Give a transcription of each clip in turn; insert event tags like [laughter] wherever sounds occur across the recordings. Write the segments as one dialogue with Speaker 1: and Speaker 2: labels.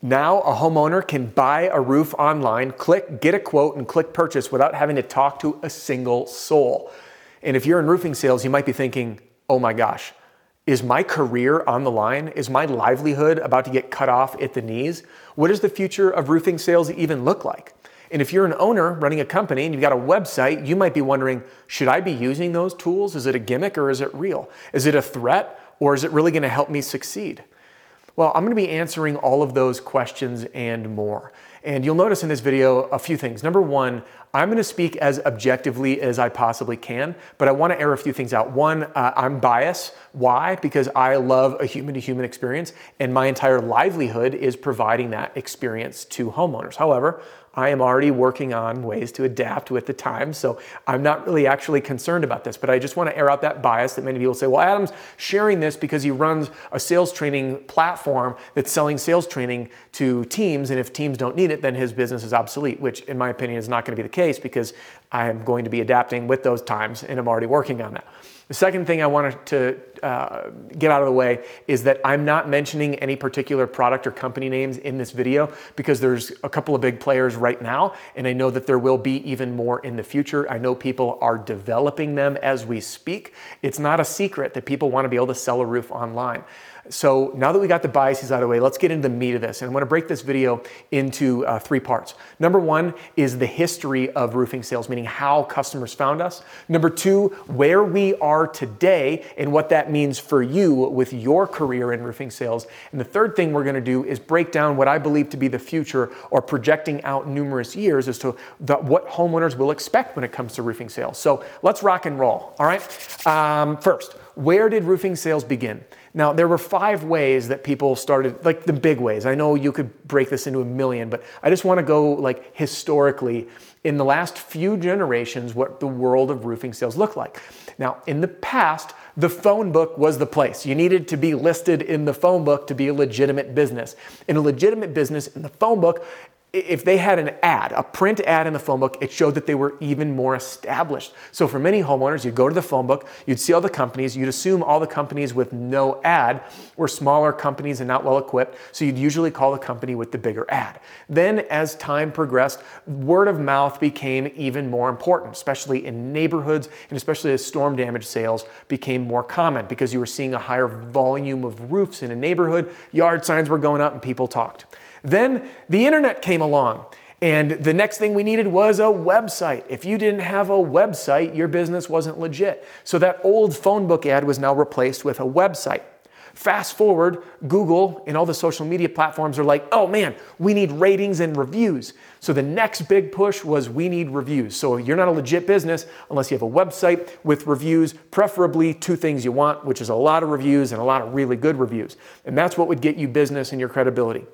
Speaker 1: Now, a homeowner can buy a roof online, click get a quote, and click purchase without having to talk to a single soul. And if you're in roofing sales, you might be thinking, oh my gosh, is my career on the line? Is my livelihood about to get cut off at the knees? What does the future of roofing sales even look like? And if you're an owner running a company and you've got a website, you might be wondering should I be using those tools? Is it a gimmick or is it real? Is it a threat or is it really going to help me succeed? Well, I'm going to be answering all of those questions and more. And you'll notice in this video a few things. Number one, I'm going to speak as objectively as I possibly can, but I want to air a few things out. One, uh, I'm biased. Why? Because I love a human to human experience, and my entire livelihood is providing that experience to homeowners. However, I am already working on ways to adapt with the times. So I'm not really actually concerned about this, but I just want to air out that bias that many people say, well, Adam's sharing this because he runs a sales training platform that's selling sales training to teams. And if teams don't need it, then his business is obsolete, which in my opinion is not going to be the case because I am going to be adapting with those times and I'm already working on that. The second thing I wanted to uh, get out of the way is that I'm not mentioning any particular product or company names in this video because there's a couple of big players right now, and I know that there will be even more in the future. I know people are developing them as we speak. It's not a secret that people want to be able to sell a roof online. So now that we got the biases out of the way, let's get into the meat of this. And I'm going to break this video into uh, three parts. Number one is the history of roofing sales, meaning how customers found us. Number two, where we are today and what that means for you with your career in roofing sales. And the third thing we're going to do is break down what I believe to be the future or projecting out numerous years as to the, what homeowners will expect when it comes to roofing sales. So let's rock and roll. All right. Um, first, where did roofing sales begin? Now, there were five ways that people started, like the big ways. I know you could break this into a million, but I just want to go like historically in the last few generations what the world of roofing sales looked like. Now, in the past, the phone book was the place. You needed to be listed in the phone book to be a legitimate business. In a legitimate business, in the phone book, if they had an ad, a print ad in the phone book, it showed that they were even more established. So for many homeowners, you'd go to the phone book, you'd see all the companies, you'd assume all the companies with no ad were smaller companies and not well equipped, so you'd usually call the company with the bigger ad. Then as time progressed, word of mouth became even more important, especially in neighborhoods and especially as storm damage sales became more common because you were seeing a higher volume of roofs in a neighborhood, yard signs were going up and people talked. Then the internet came along. And the next thing we needed was a website. If you didn't have a website, your business wasn't legit. So that old phone book ad was now replaced with a website. Fast forward, Google and all the social media platforms are like, oh man, we need ratings and reviews. So the next big push was we need reviews. So you're not a legit business unless you have a website with reviews, preferably two things you want, which is a lot of reviews and a lot of really good reviews. And that's what would get you business and your credibility.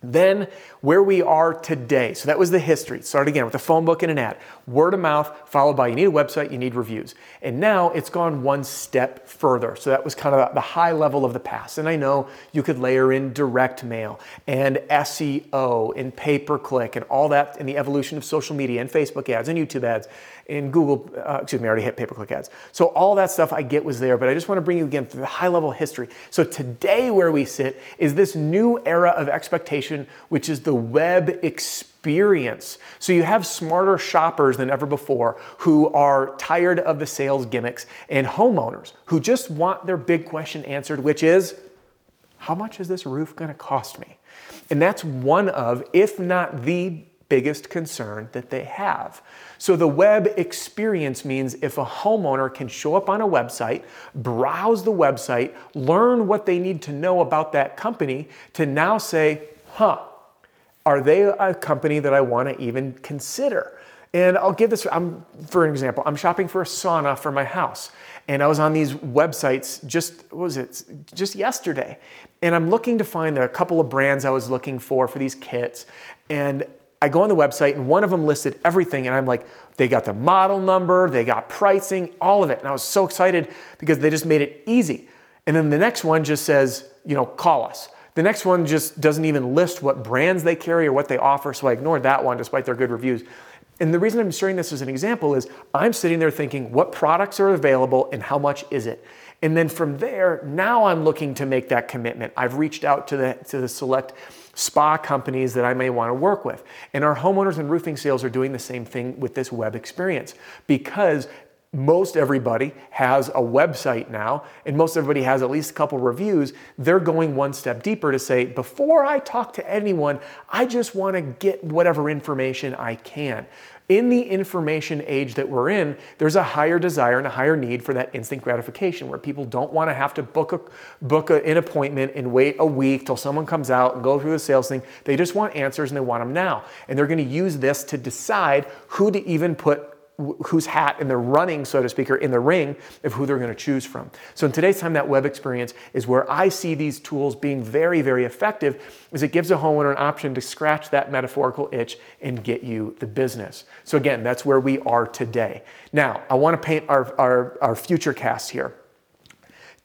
Speaker 1: Then, where we are today. So, that was the history. Start again with a phone book and an ad. Word of mouth, followed by you need a website, you need reviews. And now it's gone one step further. So, that was kind of the high level of the past. And I know you could layer in direct mail and SEO and pay per click and all that in the evolution of social media and Facebook ads and YouTube ads and Google, uh, excuse me, I already hit pay-per-click ads. So all that stuff I get was there, but I just want to bring you again through the high level history. So today where we sit is this new era of expectation, which is the web experience. So you have smarter shoppers than ever before who are tired of the sales gimmicks and homeowners who just want their big question answered, which is, how much is this roof going to cost me? And that's one of, if not the biggest concern that they have. So the web experience means if a homeowner can show up on a website, browse the website, learn what they need to know about that company to now say, huh, are they a company that I want to even consider? And I'll give this I'm, for an example. I'm shopping for a sauna for my house, and I was on these websites just was it just yesterday, and I'm looking to find a couple of brands I was looking for for these kits, and I go on the website and one of them listed everything, and I'm like, they got the model number, they got pricing, all of it. And I was so excited because they just made it easy. And then the next one just says, you know, call us. The next one just doesn't even list what brands they carry or what they offer, so I ignored that one despite their good reviews. And the reason I'm sharing this as an example is I'm sitting there thinking, what products are available and how much is it? And then from there, now I'm looking to make that commitment. I've reached out to the, to the select spa companies that I may want to work with. And our homeowners and roofing sales are doing the same thing with this web experience because most everybody has a website now and most everybody has at least a couple reviews they're going one step deeper to say before i talk to anyone i just want to get whatever information i can in the information age that we're in, there's a higher desire and a higher need for that instant gratification where people don't want to have to book, a, book a, an appointment and wait a week till someone comes out and go through the sales thing. They just want answers and they want them now. And they're going to use this to decide who to even put whose hat and they're running, so to speak, or in the ring of who they're going to choose from. So in today's time, that web experience is where I see these tools being very, very effective, is it gives a homeowner an option to scratch that metaphorical itch and get you the business. So again, that's where we are today. Now, I want to paint our, our, our future cast here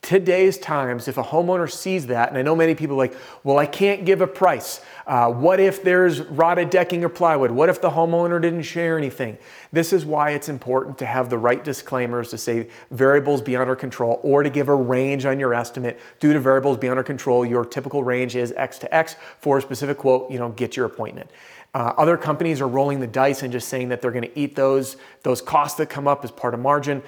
Speaker 1: today's times, if a homeowner sees that, and I know many people like, well, I can't give a price. Uh, what if there's rotted decking or plywood? What if the homeowner didn't share anything? This is why it's important to have the right disclaimers to say variables beyond our control or to give a range on your estimate. Due to variables beyond our control, your typical range is X to X. For a specific quote, you know, get your appointment. Uh, other companies are rolling the dice and just saying that they're going to eat those, those costs that come up as part of margin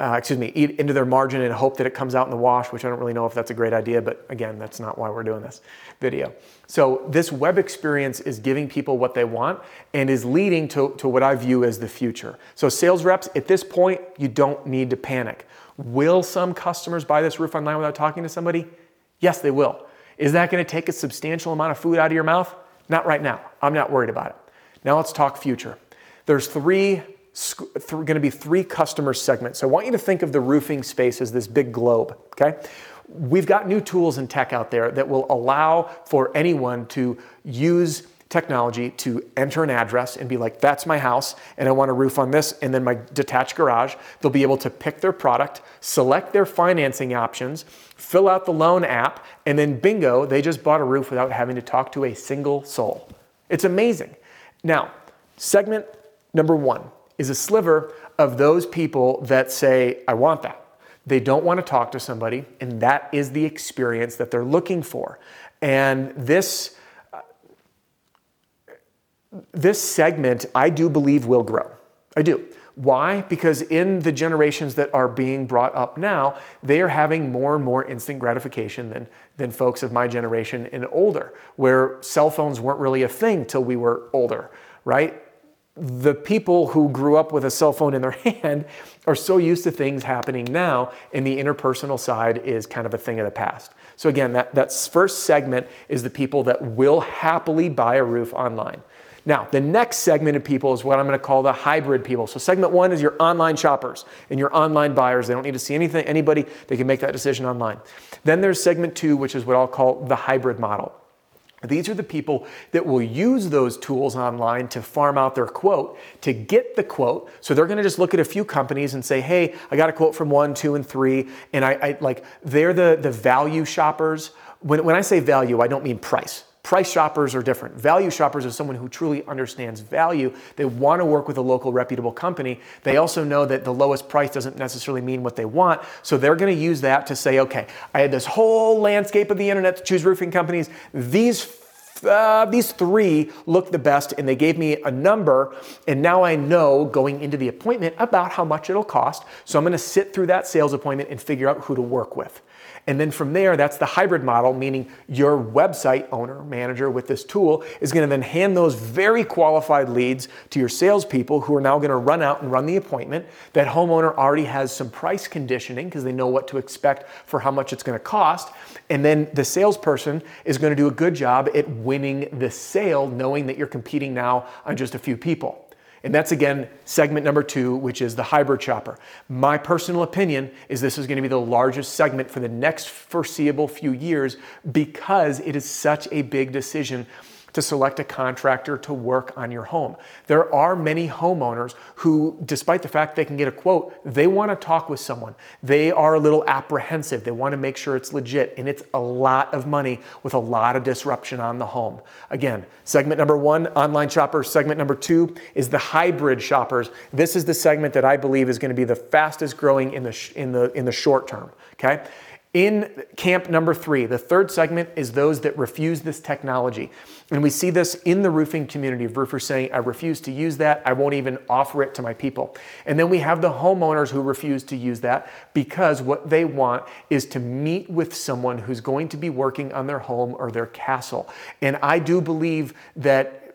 Speaker 1: uh, excuse me, eat into their margin and hope that it comes out in the wash, which I don't really know if that's a great idea, but again, that's not why we're doing this video. So this web experience is giving people what they want and is leading to, to what I view as the future. So sales reps, at this point, you don't need to panic. Will some customers buy this roof online without talking to somebody? Yes, they will. Is that going to take a substantial amount of food out of your mouth? Not right now. I'm not worried about it. Now let's talk future. There's three going to be three customer segments. So I want you to think of the roofing space as this big globe, okay? We've got new tools and tech out there that will allow for anyone to use technology to enter an address and be like, that's my house, and I want a roof on this, and then my detached garage. They'll be able to pick their product, select their financing options, fill out the loan app, and then bingo, they just bought a roof without having to talk to a single soul. It's amazing. Now, segment number one is a sliver of those people that say, I want that. They don't want to talk to somebody, and that is the experience that they're looking for. And this, uh, this segment, I do believe, will grow. I do. Why? Because in the generations that are being brought up now, they are having more and more instant gratification than, than folks of my generation and older, where cell phones weren't really a thing till we were older, right? The people who grew up with a cell phone in their [laughs] hand are so used to things happening now, and the interpersonal side is kind of a thing of the past. So, again, that, that first segment is the people that will happily buy a roof online. Now, the next segment of people is what I'm going to call the hybrid people. So, segment one is your online shoppers and your online buyers. They don't need to see anything, anybody, they can make that decision online. Then there's segment two, which is what I'll call the hybrid model. These are the people that will use those tools online to farm out their quote to get the quote. So they're going to just look at a few companies and say, "Hey, I got a quote from one, two, and three, and I, I like they're the the value shoppers." When when I say value, I don't mean price. Price shoppers are different. Value shoppers are someone who truly understands value. They want to work with a local reputable company. They also know that the lowest price doesn't necessarily mean what they want. So they're going to use that to say, okay, I had this whole landscape of the internet to choose roofing companies. These uh, these three look the best and they gave me a number and now i know going into the appointment about how much it'll cost so i'm going to sit through that sales appointment and figure out who to work with and then from there, that's the hybrid model, meaning your website owner, manager with this tool is going to then hand those very qualified leads to your salespeople who are now going to run out and run the appointment. That homeowner already has some price conditioning because they know what to expect for how much it's going to cost. And then the salesperson is going to do a good job at winning the sale, knowing that you're competing now on just a few people. And that's again segment number two, which is the hybrid shopper. My personal opinion is this is going to be the largest segment for the next foreseeable few years because it is such a big decision to select a contractor to work on your home. There are many homeowners who, despite the fact they can get a quote, they want to talk with someone. They are a little apprehensive. They want to make sure it's legit, and it's a lot of money with a lot of disruption on the home. Again, segment number one, online shoppers. Segment number two is the hybrid shoppers. This is the segment that I believe is going to be the fastest growing in the, in the, in the short term. Okay? In camp number three, the third segment is those that refuse this technology. And we see this in the roofing community of roofers saying, I refuse to use that. I won't even offer it to my people. And then we have the homeowners who refuse to use that because what they want is to meet with someone who's going to be working on their home or their castle. And I do believe that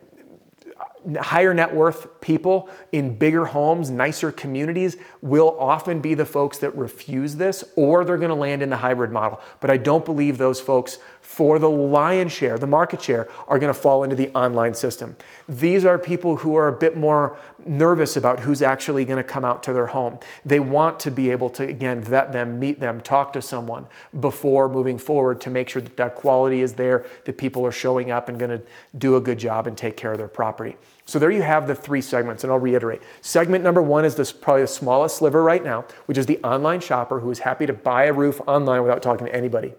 Speaker 1: higher net worth people in bigger homes, nicer communities will often be the folks that refuse this or they're going to land in the hybrid model. But I don't believe those folks for the lion's share, the market share, are going to fall into the online system. These are people who are a bit more nervous about who's actually going to come out to their home. They want to be able to, again, vet them, meet them, talk to someone before moving forward to make sure that that quality is there, that people are showing up and going to do a good job and take care of their property. So there you have the three segments, and I'll reiterate. Segment number one is this probably the smallest sliver right now, which is the online shopper who is happy to buy a roof online without talking to anybody.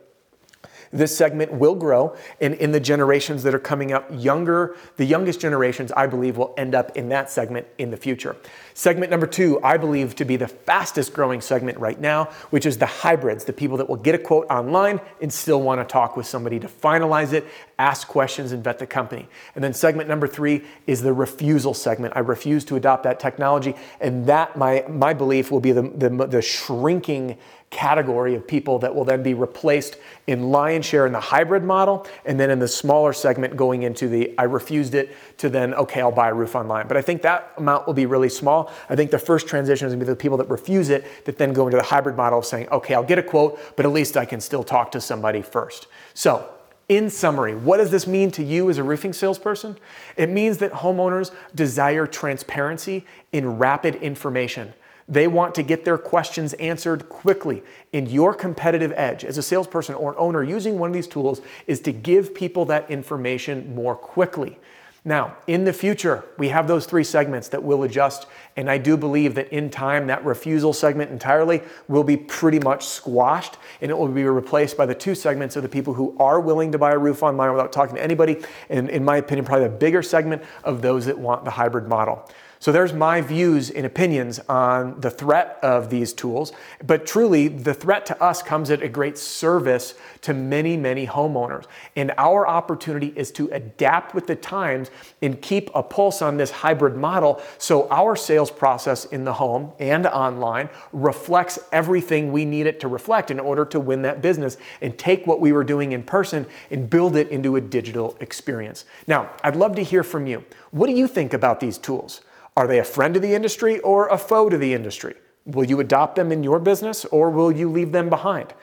Speaker 1: This segment will grow, and in the generations that are coming up younger, the youngest generations, I believe, will end up in that segment in the future. Segment number two, I believe to be the fastest growing segment right now, which is the hybrids, the people that will get a quote online and still want to talk with somebody to finalize it, ask questions, and vet the company. And then segment number three is the refusal segment. I refuse to adopt that technology, and that, my, my belief, will be the, the, the shrinking category of people that will then be replaced in lion share in the hybrid model and then in the smaller segment going into the I refused it to then okay I'll buy a roof online but I think that amount will be really small I think the first transition is going to be the people that refuse it that then go into the hybrid model of saying okay I'll get a quote but at least I can still talk to somebody first so in summary, what does this mean to you as a roofing salesperson? It means that homeowners desire transparency in rapid information. They want to get their questions answered quickly. And your competitive edge as a salesperson or an owner using one of these tools is to give people that information more quickly. Now, in the future, we have those three segments that will adjust, and I do believe that in time, that refusal segment entirely will be pretty much squashed, and it will be replaced by the two segments of the people who are willing to buy a roof online without talking to anybody, and in my opinion, probably a bigger segment of those that want the hybrid model. So there's my views and opinions on the threat of these tools. But truly, the threat to us comes at a great service to many, many homeowners. And our opportunity is to adapt with the times and keep a pulse on this hybrid model so our sales process in the home and online reflects everything we need it to reflect in order to win that business and take what we were doing in person and build it into a digital experience. Now, I'd love to hear from you. What do you think about these tools? Are they a friend to the industry or a foe to the industry? Will you adopt them in your business or will you leave them behind?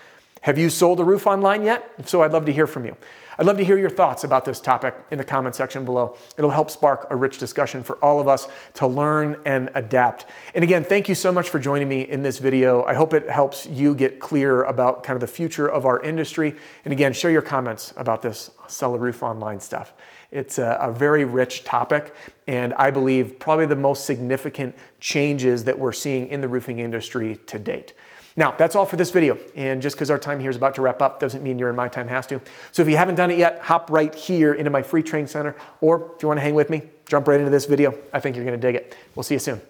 Speaker 1: Have you sold a roof online yet? If so, I'd love to hear from you. I'd love to hear your thoughts about this topic in the comment section below. It'll help spark a rich discussion for all of us to learn and adapt. And again, thank you so much for joining me in this video. I hope it helps you get clear about kind of the future of our industry. And again, share your comments about this sell a roof online stuff. It's a, a, very rich topic, and I believe probably the most significant changes that we're seeing in the roofing industry to date. Now, that's all for this video. And just because our time here is about to wrap up doesn't mean your and my time has to. So if you haven't done it yet, hop right here into my free training center, or if you want to hang with me, jump right into this video. I think you're going to dig it. We'll see you soon.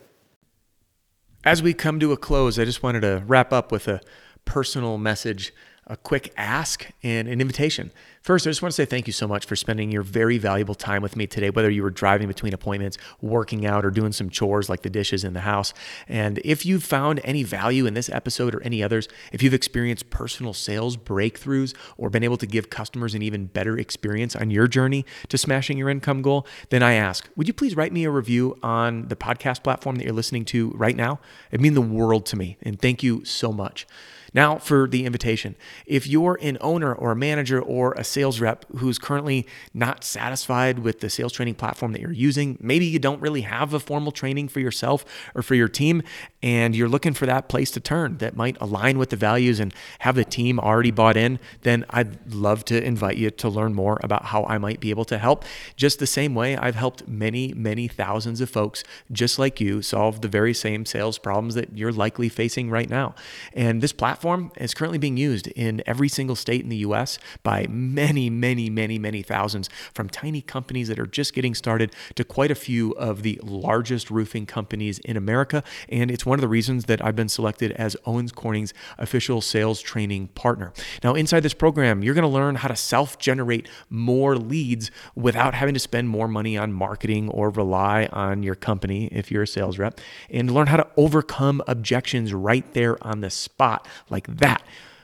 Speaker 1: As we come to a close, I just wanted to wrap up with a personal message a quick ask and an invitation. First, I just want to say thank you so much for spending your very valuable time with me today, whether you were driving between appointments, working out, or doing some chores like the dishes in the house. And if you've found any value in this episode or any others, if you've experienced personal sales breakthroughs or been able to give customers an even better experience on your journey to smashing your income goal, then I ask, would you please write me a review on the podcast platform that you're listening to right now? It'd mean the world to me. And thank you so much. Now, for the invitation. If you're an owner or a manager or a sales rep who's currently not satisfied with the sales training platform that you're using, maybe you don't really have a formal training for yourself or for your team, and you're looking for that place to turn that might align with the values and have the team already bought in, then I'd love to invite you to learn more about how I might be able to help. Just the same way I've helped many, many thousands of folks just like you solve the very same sales problems that you're likely facing right now. And this platform, is currently being used in every single state in the US by many, many, many, many thousands from tiny companies that are just getting started to quite a few of the largest roofing companies in America. And it's one of the reasons that I've been selected as Owens Corning's official sales training partner. Now, inside this program, you're going to learn how to self generate more leads without having to spend more money on marketing or rely on your company if you're a sales rep, and learn how to overcome objections right there on the spot, like that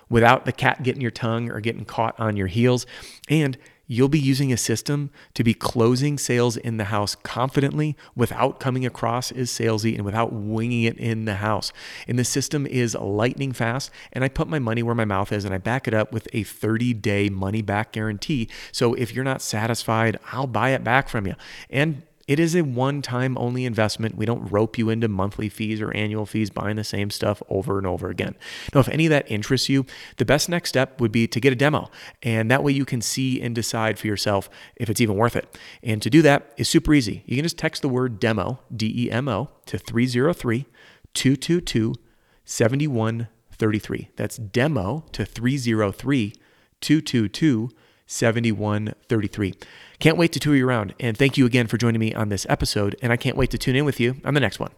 Speaker 1: without the cat getting your tongue or getting caught on your heels. And you'll be using a system to be closing sales in the house confidently without coming across as salesy and without winging it in the house. And the system is lightning fast. And I put my money where my mouth is and I back it up with a 30 day money back guarantee. So if you're not satisfied, I'll buy it back from you. And it is a one time only investment. We don't rope you into monthly fees or annual fees buying the same stuff over and over again. Now, if any of that interests you, the best next step would be to get a demo. And that way you can see and decide for yourself if it's even worth it. And to do that is super easy. You can just text the word demo, D E M O, to 303 222 7133. That's demo to 303 222 7133. Can't wait to tour you around. And thank you again for joining me on this episode. And I can't wait to tune in with you on the next one.